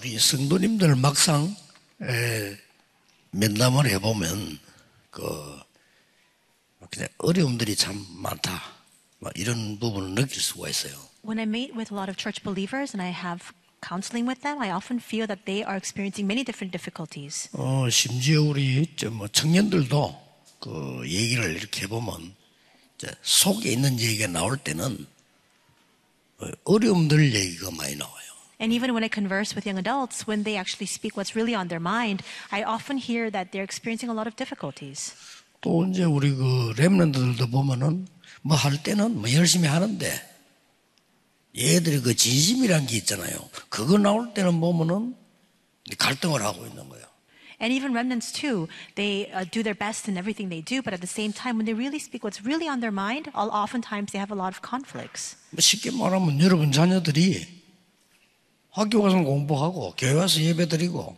우리 성도님들 막상 에, 면담을 해보면 그 그냥 어려움들이 참 많다. 막 이런 부분을 느낄 수가 있어요. When I meet with a lot of church believers and I have counseling with them, I often feel that they are experiencing many different difficulties. 어, 심지어 우리 저뭐 청년들도 그 얘기를 이렇게 해보면 이제 속에 있는 얘기가 나올 때는 어, 어려움들 얘기가 많이 나와요. And even when I converse with young adults, when they actually speak what's really on their mind, I often hear that they're experiencing a lot of difficulties. 또 이제 우리 그 랩런들도 보면은 뭐 할 때는 뭐 열심히 하는데 얘들이 그 진심이란 게 있잖아요. 그거 나올 때는 보면은 갈등을 하고 있는 거예요. And even remnants too, they uh, do their best in everything they do, but at the same time, when they really speak what's really on their mind, all, oftentimes they have a lot of conflicts. 뭐 쉽게 말하면 여러분 자녀들이 학교 가서 공부하고 교회 와서 예배드리고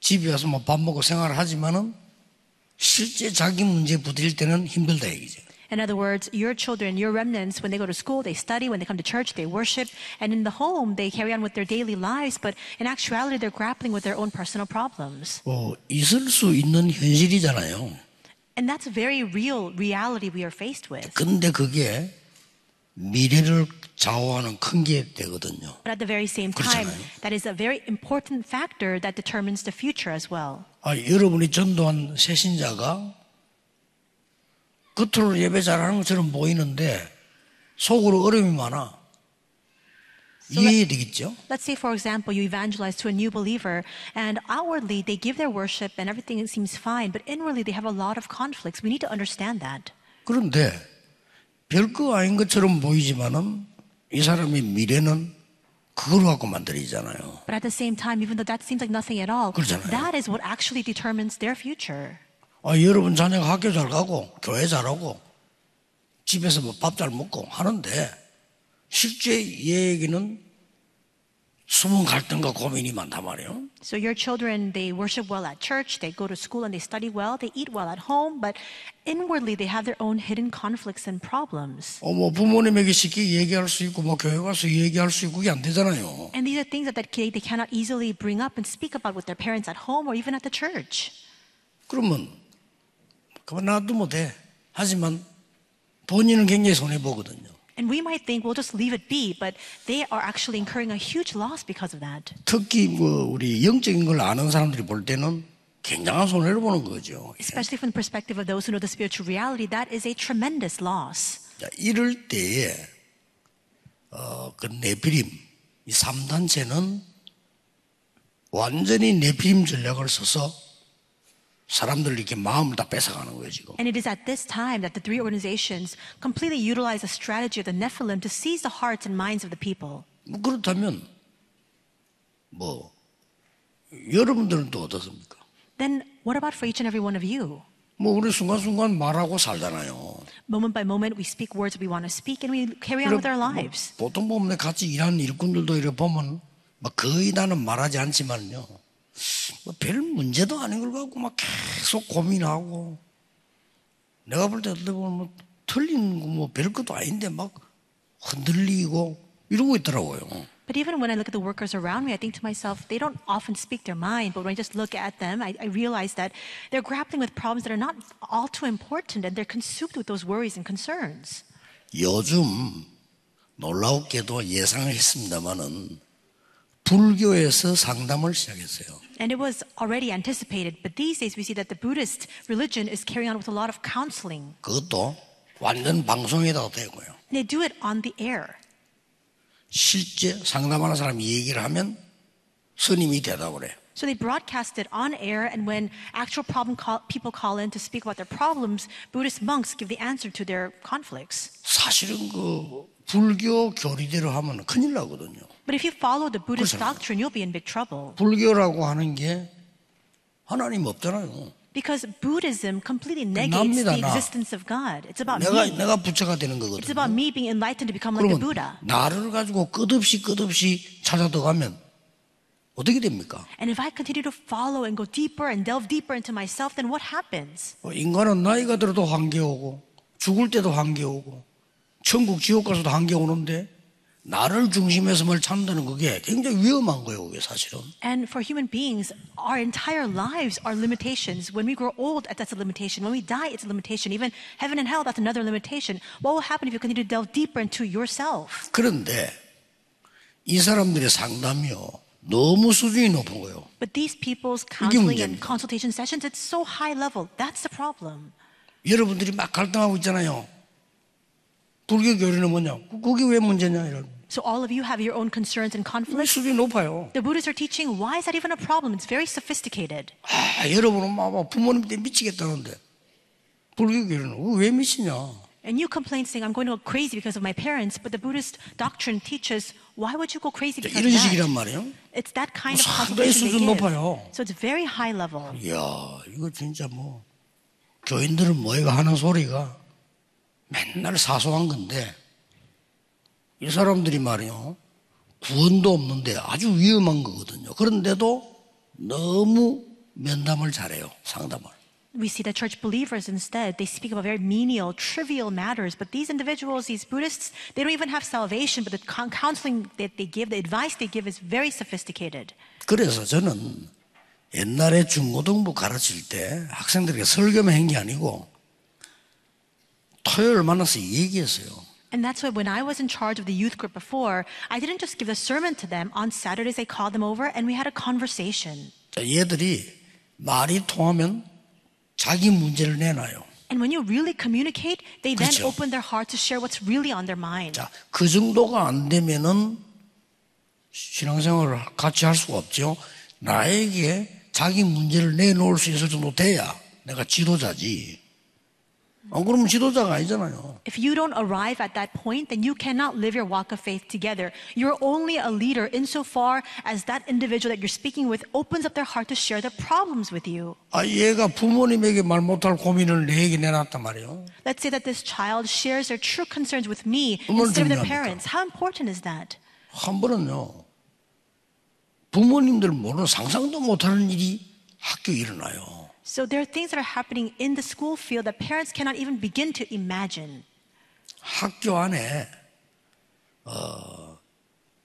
집에 와서 뭐 밥 먹고 생활을 하지만은 실제 자기 문제 부딪힐 때는 힘들다 얘기죠. In other words, your children, your remnants, when they go to school, they study. When they come to church, they worship. And in the home, they carry on with their daily lives. But in actuality, they're grappling with their own personal problems. 어, 있을 수 있는 현실이잖아요. And that's a very real reality we are faced with. 근데 그게 미래를 좌우하는 큰 게 되거든요. But at the very same time, 그렇잖아요. that is a very important factor that determines the future as well. 아, 여러분이 전도한 새신자가 겉으로 예배 잘하는 것처럼 보이는데 속으로 어려움이 많아. 이해되겠죠? Let's say, for example, you evangelize to a new believer, and outwardly they give their worship and everything seems fine, but inwardly they have a lot of conflicts. We need to understand that. 그런데 별거 아닌 것처럼 보이지만은 이 사람의 미래는 그걸 갖고 만들어지잖아요. But at the same time, even though that seems like nothing at all, 그렇잖아요. that is what actually determines their future. 아, 여러분 자녀가 학교 잘 가고 교회 잘하고 집에서 뭐 밥 잘 먹고 하는데 실제 얘기는 숨은 갈등과 고민이 많단 말이에요. So your children, they worship well at church, they go to school and they study well, they eat well at home, but inwardly they have their own hidden conflicts and problems. 어, 뭐 부모님에게 쉽게 얘기할 수 있고 뭐 교회 가서 얘기할 수 있고 그게 안 되잖아요. And these are things that, they cannot easily bring up and speak about with their parents at home or even at the church. 그러면 그만 놔두면 돼. 하지만 본인은 굉장히 손해 보거든요. And we might think we'll just leave it be, but they are actually incurring a huge loss because of that. 특히 뭐 우리 영적인 걸 아는 사람들이 볼 때는 굉장한 손해를 보는 거죠. Especially from the perspective of those who know the spiritual reality, that is a tremendous loss. 자, 이럴 때에 어, 그 네피림 이 3단체는 완전히 네피림 전략을 써서 사람들 이렇게 마음을 다 뺏어가는 거예요 지금. And it is at this time that the three organizations completely utilize the strategy of the Nephilim to seize the hearts and minds of the people. 뭐 그렇다면 뭐 여러분들은 또 어떻습니까? Then what about for each and every one of you? 뭐 우리 순간순간 말하고 살잖아요. Moment by moment, we speak words we want to speak and we carry on with our 뭐 lives. 보통 보면 같이 일하는 일꾼들도 이렇게 보면 뭐 거의 나는 말하지 않지만요. 뭐 별 문제도 아닌 걸 갖고 막 계속 고민하고 내가 볼 때 어떻게 보면 뭐 틀린 거뭐 별 것도 아닌데 막 흔들리고 이러고 있더라고요. But even when I look at the workers around me, I think to myself, they don't often speak their mind. But when I just look at them, I, I realize that they're grappling with problems that are not all too important and they're consumed with those worries and concerns. 요즘 놀라웠게도 예상을 했습니다마는 불교에서 상담을 시작했어요. And it was already anticipated, but these days we see that the Buddhist religion is carrying on with a lot of counseling. 그것도 완전 방송에다 대고요. And they do it on the air. 실제 상담하는 사람이 얘기를 하면 스님이 대답을 해요. So they broadcast it on air, and when actual problem call, people call in to speak about their problems, Buddhist monks give the answer to their conflicts. 사실은 그 불교 교리대로 하면 큰일 나거든요. But if you follow the Buddhist doctrine, you'll be in big trouble. 불교라고 하는 게 하나님 없잖아요. Because Buddhism completely negates 납니다, the 나. existence of God. It's about 내가 me. 내가 부처가 되는 It's 거거든요. about me being enlightened to become like the Buddha. 나를 가지고 끝없이 끝없이 찾아들어가면 어떻게 됩니까? And if I continue to follow and go deeper and delve deeper into myself, then what happens? 어, 인간은 나이가 들어도 한계 오고 죽을 때도 한계 오고 천국 지옥 가서도 한계 오는데 나를 중심에서만 찾는다는 그게 굉장히 위험한 거예요, 그게 사실은. And for human beings, our entire lives are limitations. When we grow old, that's a limitation. When we die, it's a limitation. Even heaven and hell, that's another limitation. What will happen if you continue to delve deeper into yourself? 그런데 이 사람들의 상담이요. 너무 수준이 높은 거예요. But these people's counseling and consultation sessions, it's so high level. That's the problem. 여러분들이 막 갈등하고 있잖아요. 불교 교리는 뭐냐? 그게 왜 문제냐? 이런. So all of you have your own concerns and 왜 conflicts. 수준이 높아요? The Buddhists are teaching, why is that even a problem? It's very sophisticated. 아, 여러분은 막, 막 부모님 때 미치겠다는데. 불교 교리는 왜 미치냐? And you complain saying, I'm going to go crazy because of my parents, but the Buddhist doctrine teaches, why would you go crazy because 이런 of 식이란 that? 말이에요. It's that kind of 수준 they give. So it's very high level. 이야, 이거 진짜 뭐, 교인들은 뭐이가 하는 소리가 맨날 사소한 건데, 이 사람들이 말이요, 구원도 없는데 아주 위험한 거거든요. 그런데도 너무 면담을 잘해요, 상담을. We see that church believers instead, they speak about very menial, trivial matters. But these individuals, these Buddhists, they don't even have salvation, but the counseling that they give, the advice they give is very sophisticated. 그래서 저는 옛날에 중고등부 가르칠 때 학생들에게 설교만 한게 아니고 토요일 만나서 얘기했어요. And that's why when I was in charge of the youth group before, I didn't just give the sermon to them. On Saturdays, I called them over and we had a conversation. 자, 얘들이 말이 통하면 자기 문제를 내놔요. And when you really communicate, they then 그렇죠. open their heart to share what's really on their mind. 자, 그 정도가 안 되면은 신앙생활을 같이 할 수가 없죠. 나에게 자기 문제를 내놓을 수 있을 정도 돼야 내가 지도자지. 안 그러면 지도자가 아니잖아요. If you don't arrive at that point, then you cannot live your walk of faith together. You're only a leader insofar as that individual that you're speaking with opens up their heart to share their problems with you. 아, 얘가 부모님에게 말 못할 고민을 내게 내놨단 말이에요. Let's say that this child shares their true concerns with me instead of their parents. How important is that? 한 번은요, 부모님들 모르는 상상도 못하는 일이 학교에 일어나요. So there are things that are happening in the school field that parents cannot even begin to imagine. 학교 안에 어,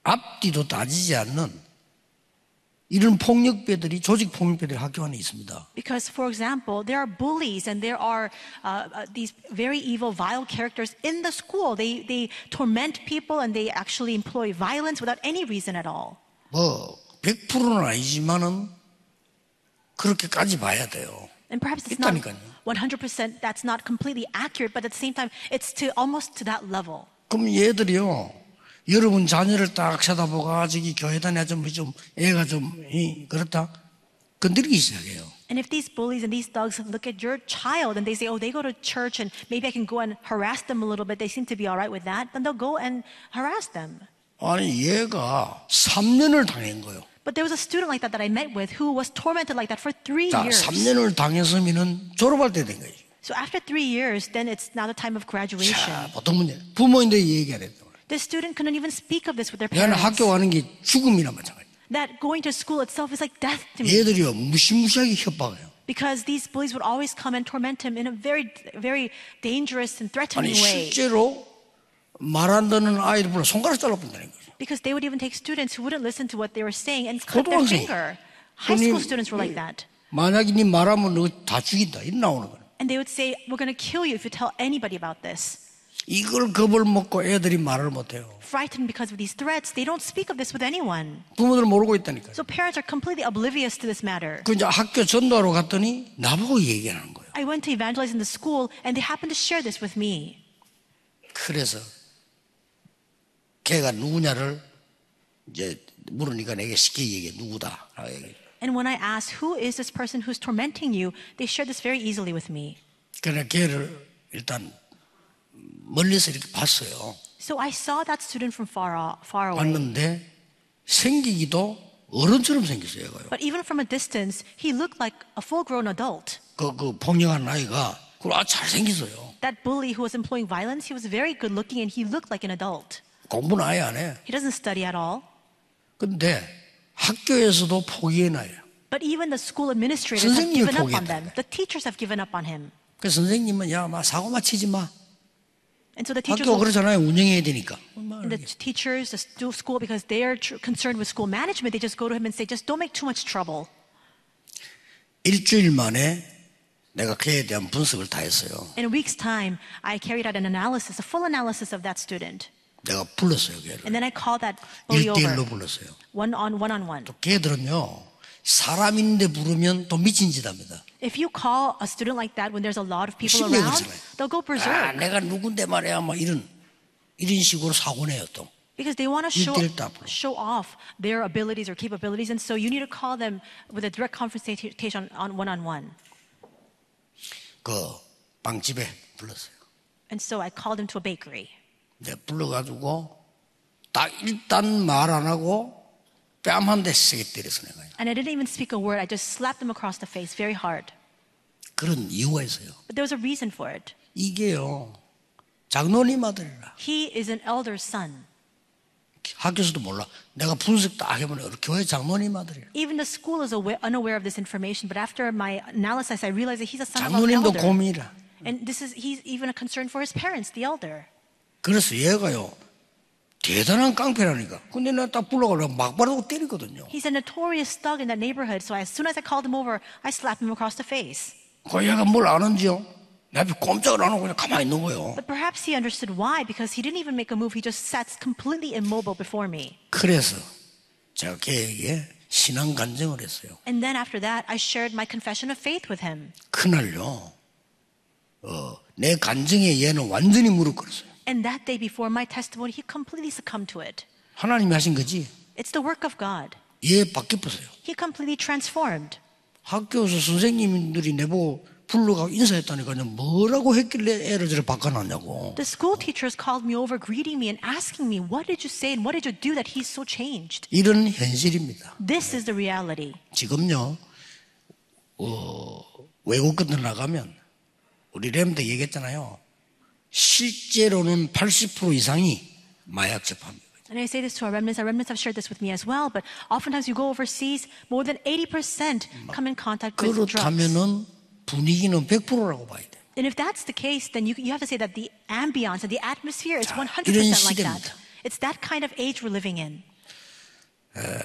앞뒤도 따지지 않는 이런 폭력배들이 조직 폭력배들이 학교 안에 있습니다. Because, for example, there are bullies and there are uh, uh, these very evil, vile characters in the school. They, they torment people and they actually employ violence without any reason at all. 뭐 100%는 아니지만은 그렇게까지 봐야 돼요. And perhaps it's not 있다니까요. 100% that's not completely accurate, but at the same time, it's to almost to that level. 그럼 얘들이요. 여러분 자녀를 딱 쳐다보고 아, 저기 교회 다녀 좀, 좀 애가 좀 이, 그렇다 건드리기 시작해요. And if these bullies and these thugs look at your child and they say, oh, they go to church and maybe I can go and harass them a little bit, they seem to be all right with that, then they'll go and harass them. 아니 얘가 3년을 당한 거예요. But there was a student like that that I met with who was tormented like that for three 자, years. 3년을 당했으면은 졸업할 때 된 거예요. So after three years, then it's now the time of graduation. 자, 보통 문제. 부모님들이 얘기 안 했단 말이에요. This student couldn't even speak of this with their 얘는 parents. 학교 가는 게 죽음이나 마찬가지. That going to school itself is like death to me. 얘들이요 무시무시하게 협박해요. Because these bullies would always come and torment him in a very, very dangerous and 아니 threatening way. 실제로 말 안 듣는 아이를 불러 손가락 잘라본다는 거죠. Because they would even take students who wouldn't listen to what they were saying and cut their 고등학생. finger. High school 아니, students were like that. 만약에 네 말하면 너 다 죽인다. 이런 나오는 거예요. And they would say, We're going to kill you if you tell anybody about this. 이걸 겁을 먹고 애들이 말을 못해요. Frightened because of these threats, they don't speak of this with anyone. 부모들 모르고 있다니까요. So parents are completely oblivious to this matter. 그 이제 학교 전도하러 갔더니 나보고 얘기하는 거예요. I went to evangelize in the school and they happened to share this with me. 그래서 걔가 누구냐를 이제 물으니까 내게 쉽게 얘기해 누구다. And when I asked, Who is this person who's tormenting you? they shared this very easily with me. 그러나 걔를 일단 멀리서 이렇게 봤어요. So I saw that student from far, off, far away. 봤는데 생기기도 어른처럼 생겼어요. 얘가요. But even from a distance, he looked like a full grown adult. 그, 그 폭력한 아이가 그걸 아주 잘생겼어요. That bully who was employing violence, he was very good looking and he looked like an adult. 공부는 아예 안 해. He doesn't study at all. 근데 학교에서도 포기해놔요. But even the school administrators have 선생님이 given up on 포기했다는 them. The teachers have given up on him. 그 선생님은 야, 막 사고만 치지 마. And so the teachers 학교 will, 그러잖아요. 운영해야 되니까. 막 And the teachers, the stu- school, because they're tr- concerned with school management, they just go to him and say, just don't make too much trouble. 일주일 만에 내가 그에 대한 분석을 다 했어요. In a week's time, I carried out an analysis, a full analysis of that student. 내가 불렀어요, 걔를. And then I called that bully 일대일로 over, 불렀어요. one on one on one. 또 걔들은요, 사람인데 부르면 또 미친 짓 합니다. If you call a student like that when there's a lot of people 신경을 around, 쓰네. they'll go 아, berserk 내가 누군데 말이야, 막 이런, 이런 식으로 사고 내요, 또. because they want to show, 일대일 다 앞으로. show off their abilities or capabilities. And so you need to call them with a direct confrontation on one on one. 그, 빵집에 불렀어요. And so I called him to a bakery. 내 불러가지고, 딱 일단 말 안 하고, 뺨 한 대 세게 때렸어, 내가. And I didn't even speak a word. I just slapped him across the face very hard. 그런 이유가 있어요. But there was a reason for it. 이게요, 장로님 아들이라. He is an elder's son. 학교에서도 몰라. 내가 분석 딱 해보면 교회 장로님 아들이야. Even the school is aware, unaware of this information. But after my analysis, I realized that he's a son of an 장로님도 elder. 고민이라. And this is he's even a concern for his parents, the elder. 그래서 얘가요, 대단한 깡패라니까. 근데 내가 딱 불러가려고 막바르고 때리거든요. He's a notorious thug in that neighborhood. So as soon as I called him over, I slapped him across the face. 그 얘가 뭘 아는지요? 내 앞에 꼼짝을 안 하고 그냥 가만히 있는 거예요. But perhaps he understood why, because he didn't even make a move. He just sat completely immobile before me. 그래서 제가 걔에게 신앙 간증을 했어요. And then after that, I shared my confession of faith with him. 그날요, 어, 내 간증에 얘는 완전히 무릎 꿇었어요. And that day before my testimony, he completely succumbed to it. 하나님이 하신 거지. It's the work of God. 얘 바뀌었어요. He completely transformed. 학교에서 선생님들이 내보고 불러가고 인사했다니까요. 뭐라고 했길래 애를 저렇게 바꿔놨냐고. The school teachers called me over, greeting me and asking me, What did you say and what did you do that he's so changed? 이런 현실입니다. This is the reality. 지금요, 어, 외국 같은 데 나가면, 우리 램도 얘기했잖아요. 실제로는 80% 이상이 마약 접합니다. And I say this to our remnants. Our remnants have shared this with me as well. But oftentimes you go overseas, more than 80% come in contact with drugs. 그렇다면은 분위기는 100%라고 봐야 돼. And if that's the case, then you, you have to say that the ambiance and the atmosphere is 자, 100% 이런 like that. It's that kind of age we're living in.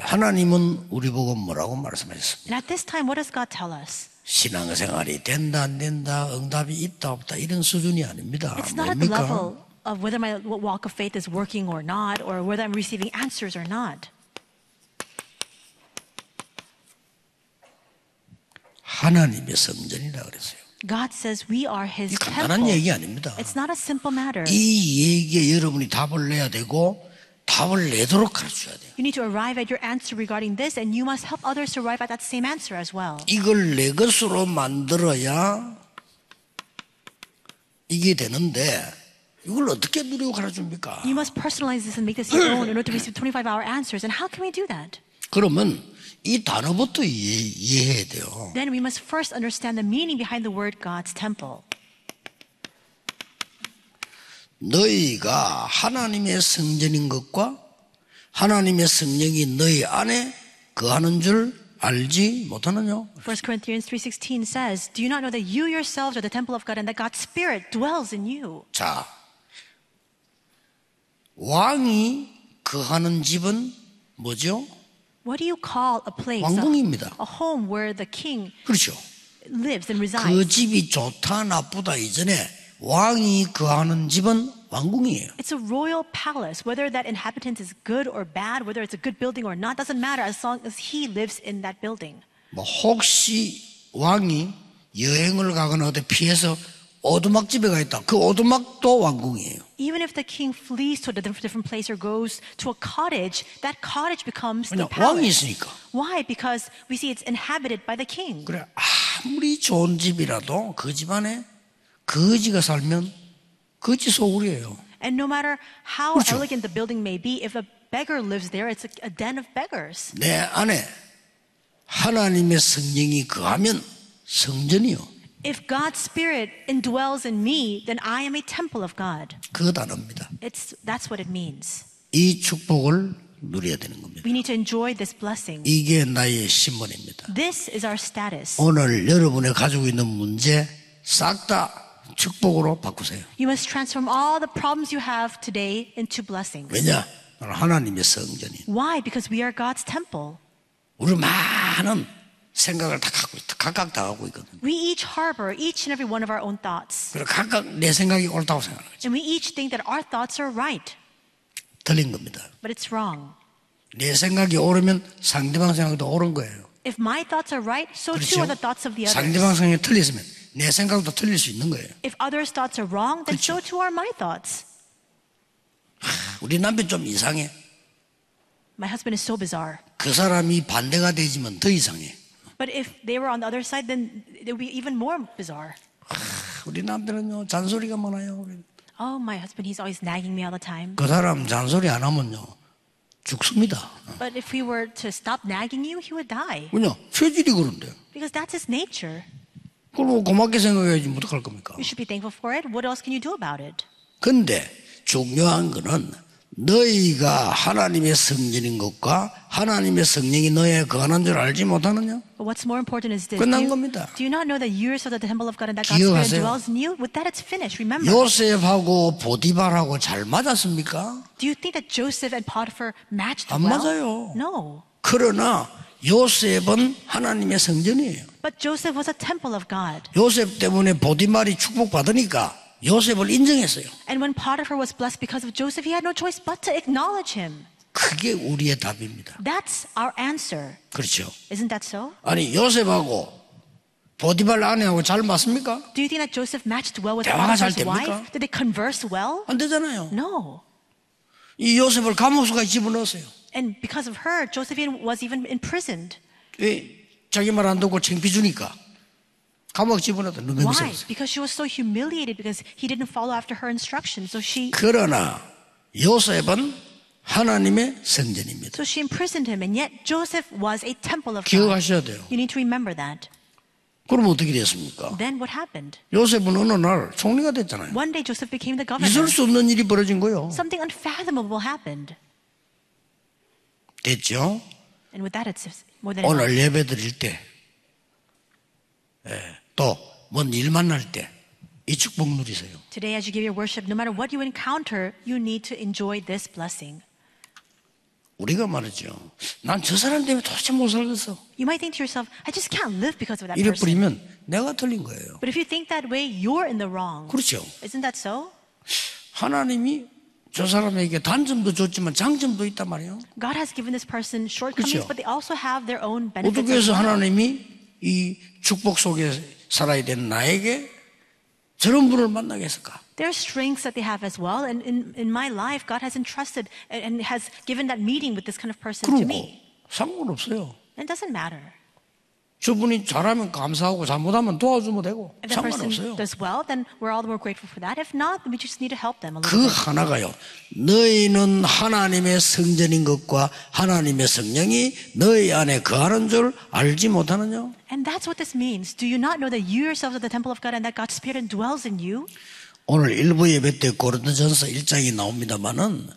하나님은 우리 보고 뭐라고 말씀하셨습니까? And at this time, what does God tell us? 신앙생활이 된다 안 된다 응답이 있다 없다 이런 수준이 아닙니다. It's not at the 뭡니까? level of whether my walk of faith is working or not, or whether I'm receiving answers or not. 하나님의 성전이라 그랬어요. God says we are His 이 간단한 temple. 얘기 아닙니다. It's not a simple matter. 이 얘기에 여러분이 답을 내야 되고 답을 내도록 가르쳐야 돼요. You need to arrive at your answer regarding this, and you must help others to arrive at that same answer as well. 이걸 내 것으로 만들어야 이게 되는데 이걸 어떻게 누리고 가르쳐줍니까? You must personalize this and make this your own in order to receive 25 hour answers. And how can we do that? 그러면 이 단어부터 이해, 이해해야 돼요. Then we must first understand the meaning behind the word God's temple. 너희가 하나님의 성전인 것과 하나님의 성령이 너희 안에 거하는 줄 알지 못하느냐? 1 Corinthians 3:16 says, "Do you not know that you yourselves are the temple of God and that God's spirit dwells in you?" 자, 왕이 거하는 집은 뭐죠? What do you call a place, a, 왕궁입니다. a home where the king 그렇죠. lives and 그 resides? 집이 좋다 나쁘다 이전에 왕이 거하는 집은 왕궁이에요. It's a royal palace. Whether that inhabitant is good or bad, whether it's a good building or not, doesn't matter as long as he lives in that building. 뭐 혹시 왕이 여행을 가거나 어디 피해서 오두막집에 가 있다. 그 오두막도 왕궁이에요. Even if the king flees to a different different place or goes to a cottage, that cottage becomes the 그냥 왕이 palace. 있으니까. Why? Because we see it's inhabited by the king. 그래 아무리 좋은 집이라도 그 집안에 거지가 살면 거지 소굴이에요. And no matter how 그렇죠. elegant the building may be, if a beggar lives there, it's a, den of beggars. 내 안에 하나님의 성령이 거하면 성전이요. If God's spirit indwells in me, then I am a temple of God. 그 단어입니다. It's that's what it means. 이 축복을 누려야 되는 겁니다. We need to enjoy this blessing. 이게 나의 신분입니다. This is our status. 오늘 여러분의 가지고 있는 문제 싹 다 축복으로 바꾸세요. You must transform all the problems you have today into blessings. 왜냐? 하나님의 성전이. Why? Because we are God's temple. 우리 많은 생각을 다 갖고 있다. 각각 다 갖고 있거든요. We each harbor each and every one of our own thoughts. 그리고 각각 내 생각이 옳다고 생각하는 거죠. And we each think that our thoughts are right, 틀린 겁니다. but it's wrong. 내 생각이 옳으면 상대방 생각도 옳은 거예요. If my thoughts are right, so 그렇죠? too are the thoughts of the 상대방 others. 생각이 틀렸으면 내 생각도 틀릴 수 있는 거예요. If others' thoughts are wrong, then 그렇죠. so too are my thoughts. 우리 남편 좀 이상해. My husband is so bizarre. 그 사람이 반대가 되지만 더 이상해. But if they were on the other side, then it would be even more bizarre. 우리 남편은요 잔소리가 많아요. Oh, my husband, he's always nagging me all the time. 그 사람 잔소리 안 하면요 죽습니다. But if we were to stop nagging you, he would die. 왜냐 체질이 그런데. Because that's his nature. 그걸 뭐 고맙게 생각해야지 뭐 어떡할 겁니까? You should be thankful for it. What else can you do about it? 근데 중요한 거는 너희가 하나님의 성전인 것과 하나님의 성령이 너희에 거하는 줄 알지 못하느냐? But what's more important is this. 끝난 you, 겁니다. do you not know that you are so that the temple of God and that God's Spirit dwells in you? With that, it's finished. Remember. 요셉하고 보디발하고 잘 맞았습니까? Do you think that Joseph and Potiphar matched 안 well? 맞아요. No. 그러나 요셉은 하나님의 성전이에요. But Joseph was a temple of God. 요셉 때문에 보디발이 축복받으니까 요셉을 인정했어요. And when Potiphar was blessed because of Joseph, he had no choice but to acknowledge him. 그게 우리의 답입니다. That's our answer. 그렇죠. Isn't that so? 아니 요셉하고 보디발 아내하고 잘 맞습니까? Do you think that Joseph matched well with 대화가 잘 Potiphar's 됩니까? wife? Did they converse well? 안 되잖아요. No. 이 요셉을 감옥수가 집어넣었어요. And because of her, Josephine was even imprisoned. 왜 자기 말 안 듣고 창피 주니까 감옥. 능력이 Why? 있었어요. Because she was so humiliated because he didn't follow after her instructions. So she 그러나 요셉은 하나님의 성전입니다. so she imprisoned him. And yet Joseph was a temple of God. 기억하셔야 돼요. You need to remember that. 그럼 어떻게 됐습니까? Then what happened? 요셉은 어느 날 총리가 됐잖아요. One day Joseph became the governor. 있을 수 없는 일이 벌어진 거예요. Something unfathomable happened. 됐죠? And with that, it's 오늘. 예배 드릴 때, 예, 또, 뭔 일 만날 때, 이 축복 누리세요. Today, as you give your worship, no matter what you encounter, you need to enjoy this blessing. 우리가 말이죠. 난 저 사람 때문에 도대체 못 살겠어. You might think to yourself, I just can't live because of that 이래 person. 버리면 내가 틀린 거예요. But if you think that way, you're in the wrong. 그렇죠. Isn't that so? 하나님이 저 사람에게 단점도 줬지만 장점도 있단 말이에요. God has given this person shortcomings, 그렇죠. but they also have their own benefits. 어떻게 as 해서 well. 하나님이 이 축복 속에 살아야 되는 나에게 저런 분을 만나게 했을까? There are strengths that they have as well. And in, in my life, God has entrusted and, and has given that meeting with this kind of person to 그러고 me. 상관없어요. It doesn't matter. 저분이 잘하면 감사하고 잘못하면 도와주면 되고 상관없어요. does well, then we're all the more grateful for that. If not, then we just need to help them a little 그. 하나가요. 너희는 하나님의 성전인 것과 하나님의 성령이 너희 안에 거하는 줄 알지 못하느냐? And that's what this means. Do you not know that you yourselves are the temple of God and that God's Spirit dwells in you? 오늘 일부 예배 때 고린도전서 1장이 나옵니다만은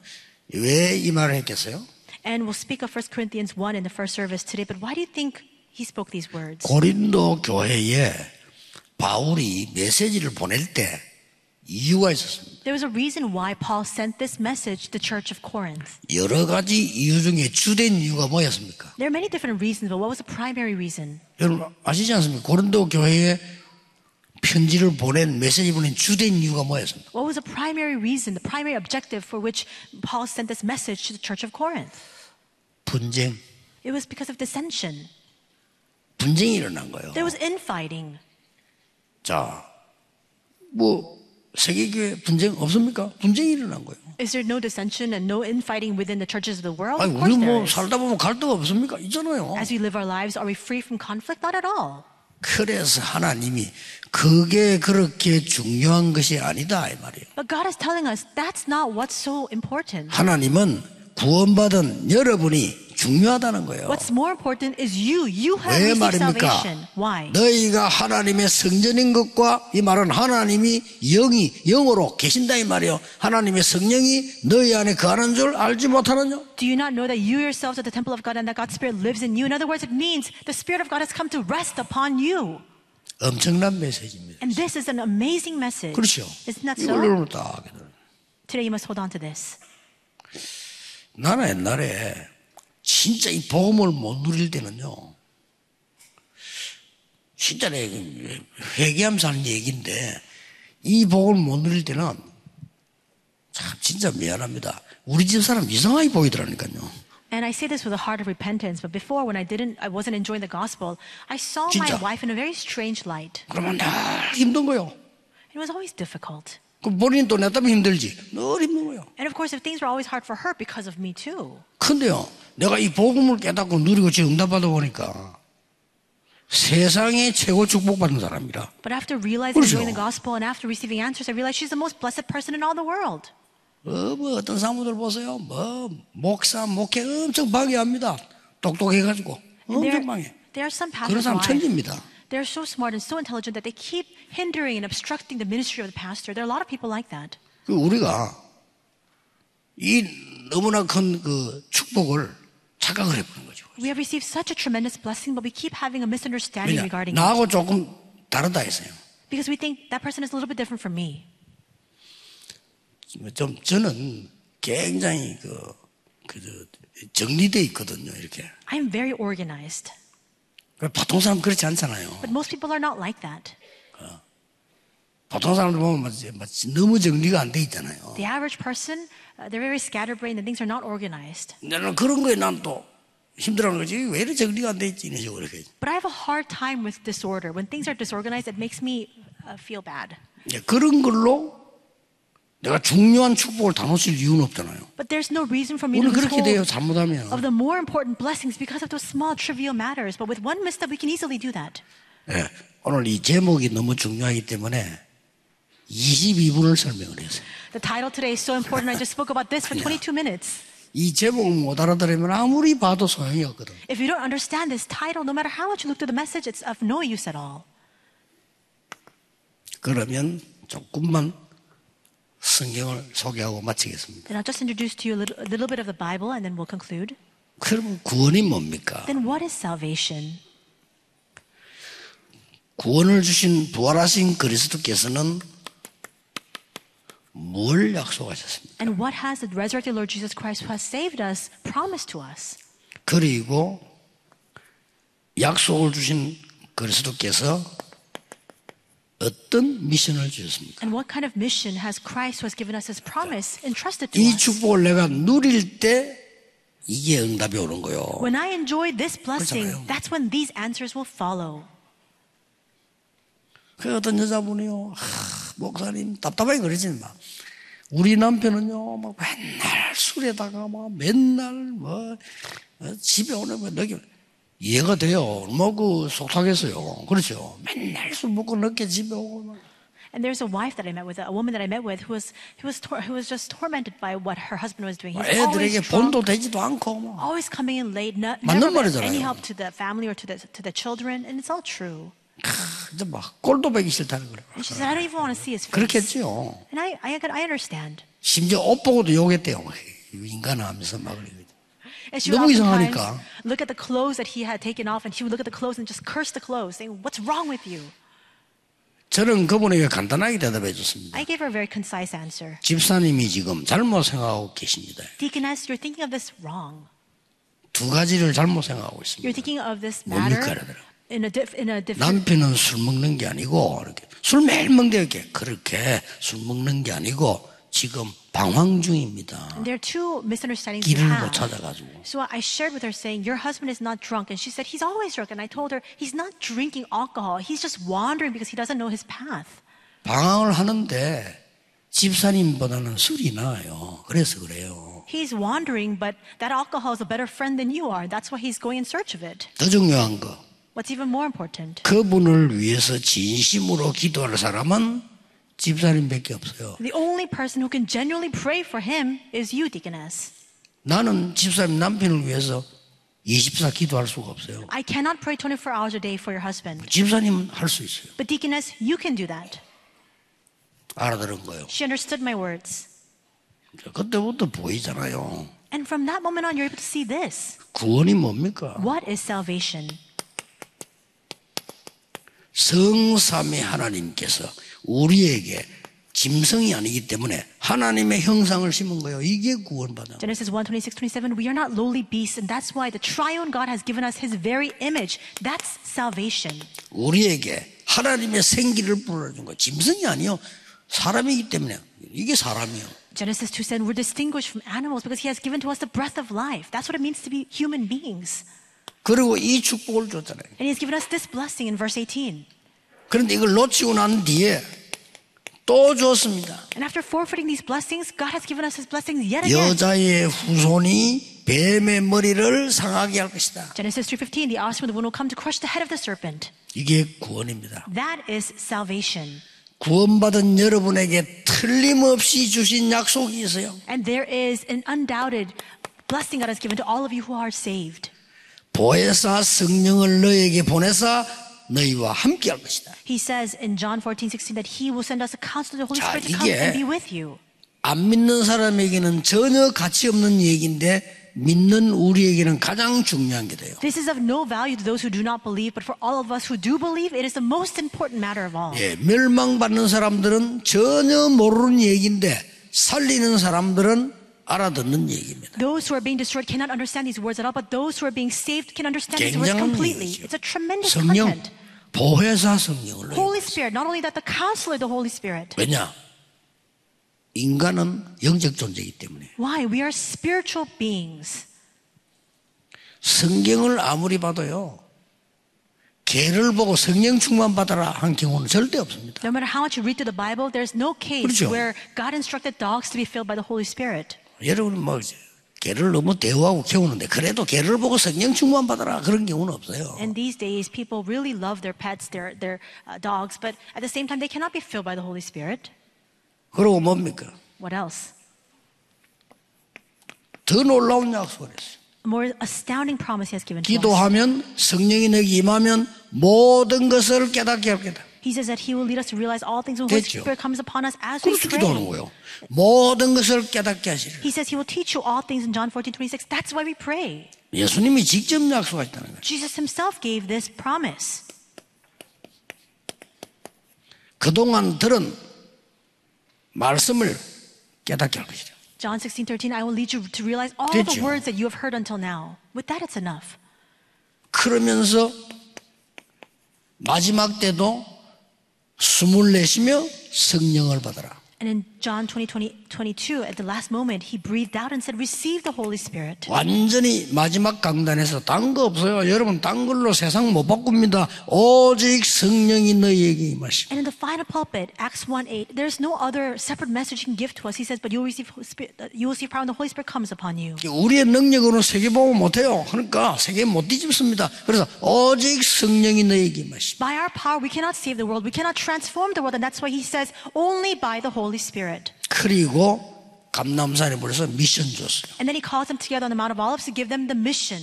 왜 이 말을 했겠어요? And we'll speak of 1 Corinthians 1 in the first service today, but why do you think he spoke these words? 고린도 교회에 바울이 메시지를 보낼 때 이유가 있었습니다. There was a reason why Paul sent this message to the church of Corinth. 여러 가지 이유 중에 주된 이유가 뭐였습니까? There are many different reasons, but what was the primary reason? 여러분 아시지 않습니까? 고린도 교회에 편지를 보낸 메시지 보낸 주된 이유가 뭐였습니까? What was the primary reason, the primary objective for which Paul sent this message to the church of Corinth? 분쟁. It was because of dissension. 분쟁이 일어난 거예요. There was infighting. 자, 뭐 세계교회 분쟁 없습니까? 분쟁이 일어난 거예요. Is there no dissension and no infighting within the churches of the world? 아니 Of 우리 course there 뭐 is. 살다 보면 갈등 없습니까? 있잖아요. As we live our lives, are we free from conflict? Not at all. 그래서 하나님이 그게 그렇게 중요한 것이 아니다 이 말이에요. But God is telling us that's not what's so important. 하나님은 구원받은 여러분이 중요하다는 거예요. What's more important is you. You have 왜 말입니까? Why? 너희가 하나님의 성전인 것과 이 말은 하나님이 영이 영으로 계신다 이 말이에요. 하나님의 성령이 너희 안에 거하는 줄 알지 못하느냐? Do you not know that you yourselves are the temple of God and that God's Spirit lives in you? In other words, it means the Spirit of God has come to rest upon you. 엄청난 메시지입니다. And this is an amazing message. 그렇죠. Isn't that 이걸 so? 여러분 딱. Today you must hold on to this. 나는 옛날에 진짜 이 복음을 못 누릴 때는요. 진짜 내 회개하면서 하는 얘기인데 이 복음을 못 누릴 때는 참 진짜 미안합니다. 우리 집 사람 이상하게 보이더라니까요. And I say this with a heart of repentance, but before when I didn't I wasn't enjoying the gospel, I saw my 진짜. wife in a very strange light. 그러면 늘 힘든 거요. It was always difficult. 그 본인 또내 때문에 힘들지. 늘 힘든 거요. And of course if things were always hard for her because of me too. 근데요, 내가 이 복음을 깨닫고 누리고 지금 응답받아 보니까 세상에 최고 축복받는 사람이라. But after realizing 그렇죠. the gospel and after receiving answers, I realized she's the most blessed person in all the world. 어, 뭐 어떤 사람들 보세요. 뭐 목사, 목회 엄청 방해합니다. 똑똑해가지고 엄청 방해. there are some 그런 pastors' 사람 wives. 천지입니다. They're so smart and so intelligent that they keep hindering and obstructing the ministry of the pastor. There are a lot of people like that. 그 우리가 이 너무나 큰 그 축복을 착각을 해보는 거죠. We have received such a tremendous blessing, but we keep having a misunderstanding 왜냐? regarding it. 나하고 조금 다르다 했어요. Because we think that person is a little bit different from me. 좀 저는 굉장히 그, 그 저, 정리돼 있거든요. 이렇게. I'm very organized. 보통 사람 그렇지 않잖아요. But most people are not like that. 보통 사람들 보면 막 막 너무 정리가 안 돼 있잖아요. The average person, uh, they're very scatterbrained and things are not organized. 나는 그런 거에 난또 힘들어하는 거지. 왜 이렇게 정리가 안 돼 있지? 이런 식으로 이렇게. But I have a hard time with disorder. When things are disorganized, it makes me uh, feel bad. 이제 그런 걸로 내가 중요한 축복을 다 놓칠 이유는 없잖아요. But there's no reason for me to 그렇게 돼요. 잘못하면. of the more important blessings because of those small trivial matters. But with one misstep, we can easily do that. 예, 오늘 이 제목이 너무 중요하기 때문에 22분을 설명을 했어요. The title today is so important. I just spoke about this for 22 minutes. 이 제목을 못 알아들으면 아무리 봐도 소용이 없거든. If you don't understand this title, no matter how much you look through the message, it's of no use at all. 그러면 조금만 성경을 소개하고 마치겠습니다. Then I'll just introduce to you a little, a little bit of the Bible and then we'll conclude. 그러면 구원이 뭡니까? Then what is salvation? 구원을 주신 부활하신 그리스도께서는 뭘 약속하셨습니까? And what has the resurrected Lord Jesus Christ who has saved us promised to us? 그리고 약속을 주신 그리스도께서 어떤 미션을 주셨습니까? And what kind of mission has Christ who has given us his promise entrusted to 이 us? 축복을 내가 누릴 때 이게 응답이 오는 거요. When I enjoy this blessing, 그렇잖아요. that's when these answers will follow. 그 어떤 여자분이요, 하, 목사님 답답하게 그러지 마. 우리 남편은요, 막 맨날 술에다가 막 맨날 뭐 어, 집에 오는 거 늦게 이해가 돼요. 얼마 그 속상했어요. 그렇죠. 맨날 술 먹고 늦게 집에 오고 막. And there's a wife that I met with, a woman that I met with, who was who was tor- who was just tormented by what her husband was doing. He's always 본도 되지도 않고 뭐. always coming in late, not, never any help to the family or to the to the children, and it's all true. 이제 막 꼴도 보기 싫다는 거예요. And she said, I don't even want to see his face. 그렇겠지요. And I, I, I understand. 심지어 옷 보고도 욕했대요. 인간 하면서 막. And she would 너무 이상하니까. look at the clothes that he had taken off, and she would look at the clothes and just curse the clothes, saying, "What's wrong with you?" 저는 그분에게 간단하게 대답해 줬습니다. I gave her a very concise answer. 집사님이 지금 잘못 생각하고 계십니다. Deaconess, you're thinking of this wrong. 두 가지를 잘못 생각하고 있습니다. You're thinking of this 뭡니까, matter 얘들아? in a diff, in a different. 남편은 술 먹는 게 아니고 이렇게 술 매일 먹는데 이렇게 그렇게 술 먹는 게 아니고 지금 방황 중입니다. There are two misunderstandings you 길을 못 have. 찾아가지고 So I shared with her saying, Your husband is not drunk. And she said, He's always drunk. And I told her, He's not drinking alcohol. He's just wandering because he doesn't know his path. 방황을 하는데 집사님보다는 술이 나아요. 그래서 그래요. He's wandering, but that alcohol is a better friend than you are. That's why he's going in search of it. 더 중요한 거 What's even more important? 그분을 위해서 진심으로 기도할 사람은 집사님밖에 없어요. The only person who can genuinely pray for him is you, deaconess. 나는 집사님 남편을 위해서 24 기도할 수가 없어요. I cannot pray 24 hours a day for your husband. 집사님은 할 수 있어요. But deaconess, you can do that. 알아들은 거예요. She understood my words. 그때부터 보이잖아요. And from that moment on, you're able to see this. 구원이 뭡니까? What is salvation? 성삼의 하나님께서 우리에게 짐승이 아니기 때문에 하나님의 형상을 심은 거예요. 이게 구원받아. Genesis 1 26, 27. We are not lowly beasts, and that's why the triune God has given us his very image. That's salvation. 우리에게 하나님의 생기를 불어 준 거. 짐승이 아니요. 사람이기 때문에 이게 사람이요. Genesis 2 said we're distinguished from animals because he has given to us the breath of life. That's what it means to be human beings. 그리고 이 축복을 줬잖아요. And he has given us this blessing in verse 18. 그런데 이걸 놓치고 난 뒤에 또 줬습니다. And after forfeiting these blessings, God has given us his blessings yet again. 여자의 후손이 뱀의 머리를 상하게 할 것이다. Genesis 3:15, the offspring of the woman will come to crush the head of the serpent. 이게 구원입니다. That is salvation. 구원받은 여러분에게 틀림없이 주신 약속이 있어요. And there is an undoubted blessing God has given to all of you who are saved. 보혜사 성령을 너에게 보내사 너희와 함께 할 것이다. He says in John 14:16 that he will send us a counselor, the Holy 자, Spirit, to come and be with you. 안 믿는 사람에게는 전혀 가치 없는 얘기인데 믿는 우리에게는 가장 중요한 게 돼요. This is of no value to those who do not believe, but for all of us who do believe, it is the most important matter of all. 예, 멸망받는 사람들은 전혀 모르는 얘기인데 살리는 사람들은 알아듣는 얘기입니다. Those who are being destroyed cannot understand these words at all, but those who are being saved can understand these words completely. It's a tremendous 성령, content. 보혜사 성령을. Holy Spirit, not only that, the counselor, the Holy Spirit. 왜냐? 인간은 영적 존재이기 때문에 Why? We are spiritual beings. 성경을 아무리 봐도요. 개를 보고 성령 충만 받아라 한 경우는 절대 없습니다. No matter how much you read through the Bible, there's no case 그렇죠. where God instructed dogs to be filled by the Holy Spirit. 여러분 뭐 개를 너무 대우하고 키우는데 그래도 개를 보고 성령 충만 받아라 그런 경우는 없어요. And these days, people really love their pets, their, their uh, dogs, but at the same time, they cannot be filled by the Holy Spirit. 그러고 뭡니까? What else? 더 놀라운 약속을 했어요. A more astounding promise he has given to us. 기도하면 성령이 내게 임하면 모든 것을 깨닫게 할 거다. He says that he will lead us to realize all things when the Holy 됐죠. Spirit comes upon us as we 그래서 기도하는 pray. 거예요. 모든 것을 깨닫게 하시리라. He says he will teach you all things in John 14, 26. That's why we pray. 예수님이 직접 약속하셨다는 거예요. Jesus himself gave this promise. 그동안 들은 말씀을 깨닫게 할 것이다. John 16, 13, I will lead you to realize all 됐죠. the words that you have heard until now. With that, it's enough. 그러면서 마지막 때도 숨을 내쉬며 성령을 받아라. And John 20, 20, 22, at the last moment, he breathed out and said, Receive the Holy Spirit. 완전히 마지막 강단에서 딴 거 없어요. 여러분 딴 걸로 세상 못 바꿉니다. 오직 성령이 너희에게 임하시고 And in the final pulpit, Acts 1 8, there's no other separate message you can give to us. He says, But you will receive, Holy Spirit, uh, you will receive power when the Holy Spirit comes upon you. 우리의 능력으로는 세계 보고 못해요. 그러니까 세계 못 뒤집습니다. 그래서 오직 성령이 너희에게 임하시고 By our power, we cannot save the world. We cannot transform the world. And that's why he says, Only by the Holy Spirit. 그리고 감남산에 불러서 미션 줬어요. And then he calls them together on the Mount of Olives to give them the mission.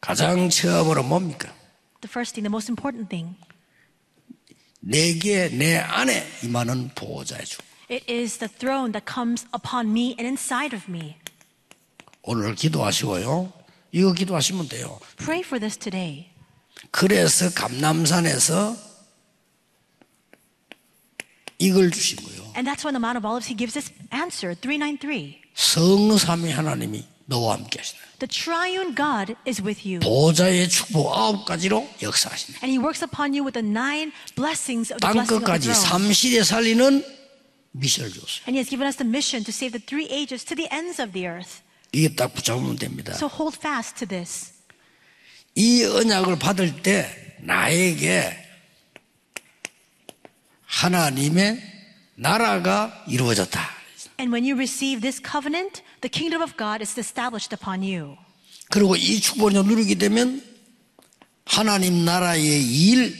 가장 처음으로 뭡니까? The first thing, the most important thing, 내게 내 안에 임하는 보호자의 주. it is the throne that comes upon me and inside of me. 오늘 기도하시고요. 이거 기도하시면 돼요. Pray for this today. 그래서 감남산에서 이걸 주신 거예요. And that's when the Mount of Olives, he gives this answer 393. 성삼위 하나님이 너와 함께 하시다. The triune God is with you. 보호자의 축복 아홉 가지로 역사하신다. And he works upon you with the nine blessings of the 땅 blessing of the 끝까지 throne. 삼시대 살리는 미션을 줬어요. And he has given us the mission to save the three ages to the ends of the earth. 이게 딱 붙잡으면 됩니다. So hold fast to this. 이 언약을 받을 때 나에게 하나님의 나라가 이루어졌다. And when you receive this covenant, the kingdom of God is established upon you. 그리고 이 축복을 누리게 되면 하나님 나라의 일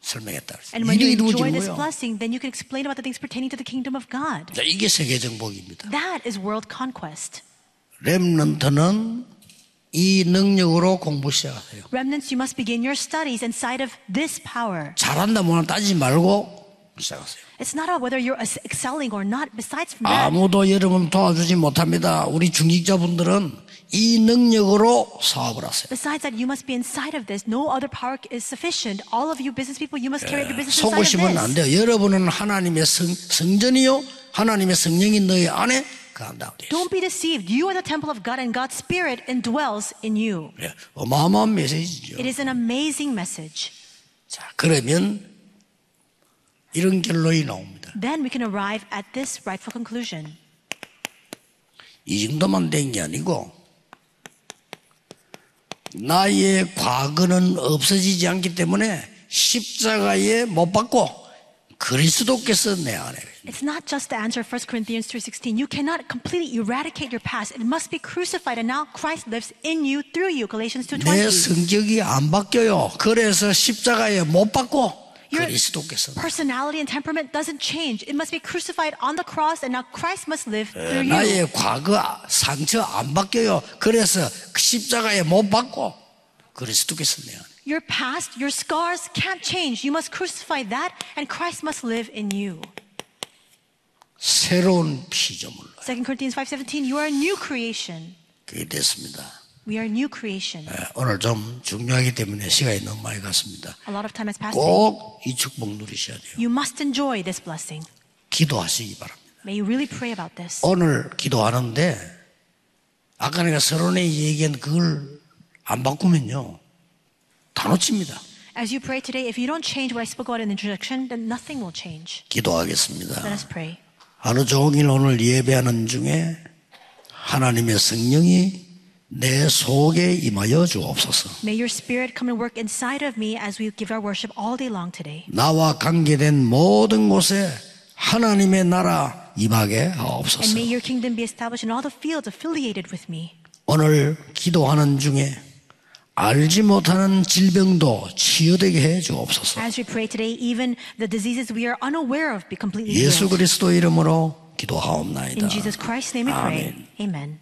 설명했다. And when you enjoy this blessing, then you can explain about the things pertaining to the kingdom of God. 자, 이게 세계 정복입니다. That is world conquest. 렘넌트는 이 능력으로 공부 시작하세요. Remnants, you must begin your studies inside of this power. 잘한다 뭐나 따지지 말고 시작하세요. It's not about whether you're excelling or not. Besides from that, 아무도 여러분 도와주지 못합니다. 우리 중직자분들은 이 능력으로 사업을 하세요. Besides that, you must be inside of this. No other power is sufficient. All of you business people, you must carry out your business inside of 속으시면 안. 돼요. 여러분은 하나님의 성, 성전이요. 하나님의 성령이 너희 안에. Don't be deceived. You are the temple of God and God's Spirit indwells in you. 예, 어마어마한 메시지죠. It is an amazing message. 자, 그러면 이런 결론이 나옵니다. Then we can arrive at this rightful conclusion. 이 정도만 된 게 아니고 나의 과거는 없어지지 않기 때문에 십자가에 못 박고 그리스도께서 내 안에 It's not just the answer of 1 Corinthians 3:16. You cannot completely eradicate your past. It must be crucified and now Christ lives in you through you. Galatians 내 2:20. 성격이 안 바뀌어요. 그래서 십자가에 못 박고 Your 그리스도께서 personality and temperament doesn't change. It must be crucified on the cross and now Christ must live through you. 나의 과거 상처 안 바뀌어요. 그래서 그 십자가에 못 박고 그리스도께서 내 안에 Your past, your scars can't change. You must crucify that and Christ must live in you. 새로운 피조물로 2 Corinthians 5:17. You are a new creation. 그게 됐습니다. We are new creation. 예, 오늘 좀 중요하기 때문에 시간이 너무 많이 갔습니다. A lot of time has passed. 꼭이 축복 누리셔야 돼요. You must enjoy this blessing. 기도하시기 바랍니다. May you really pray about this. 오늘 기도하는데 아까 내가 서론에 얘기한 그걸 안 바꾸면요 다 놓칩니다. As you pray today, if you don't change what I spoke about in the introduction, then nothing will change. 기도하겠습니다. Let us pray. 하루 종일 오늘 예배하는 중에 하나님의 성령이 내 속에 임하여 주옵소서. May your spirit come and work inside of me as we give our worship all day long today. 나와 관계된 모든 곳에 하나님의 나라 임하게 And 하옵소서. may your kingdom be established in all the fields affiliated with me. 오늘 기도하는 중에 알지 못하는 질병도 치유되게 해 주옵소서. As we pray today, even the diseases we are unaware of be completely 예수 healed. 그리스도 이름으로 기도하옵나이다. In Jesus Christ's name we pray. Amen.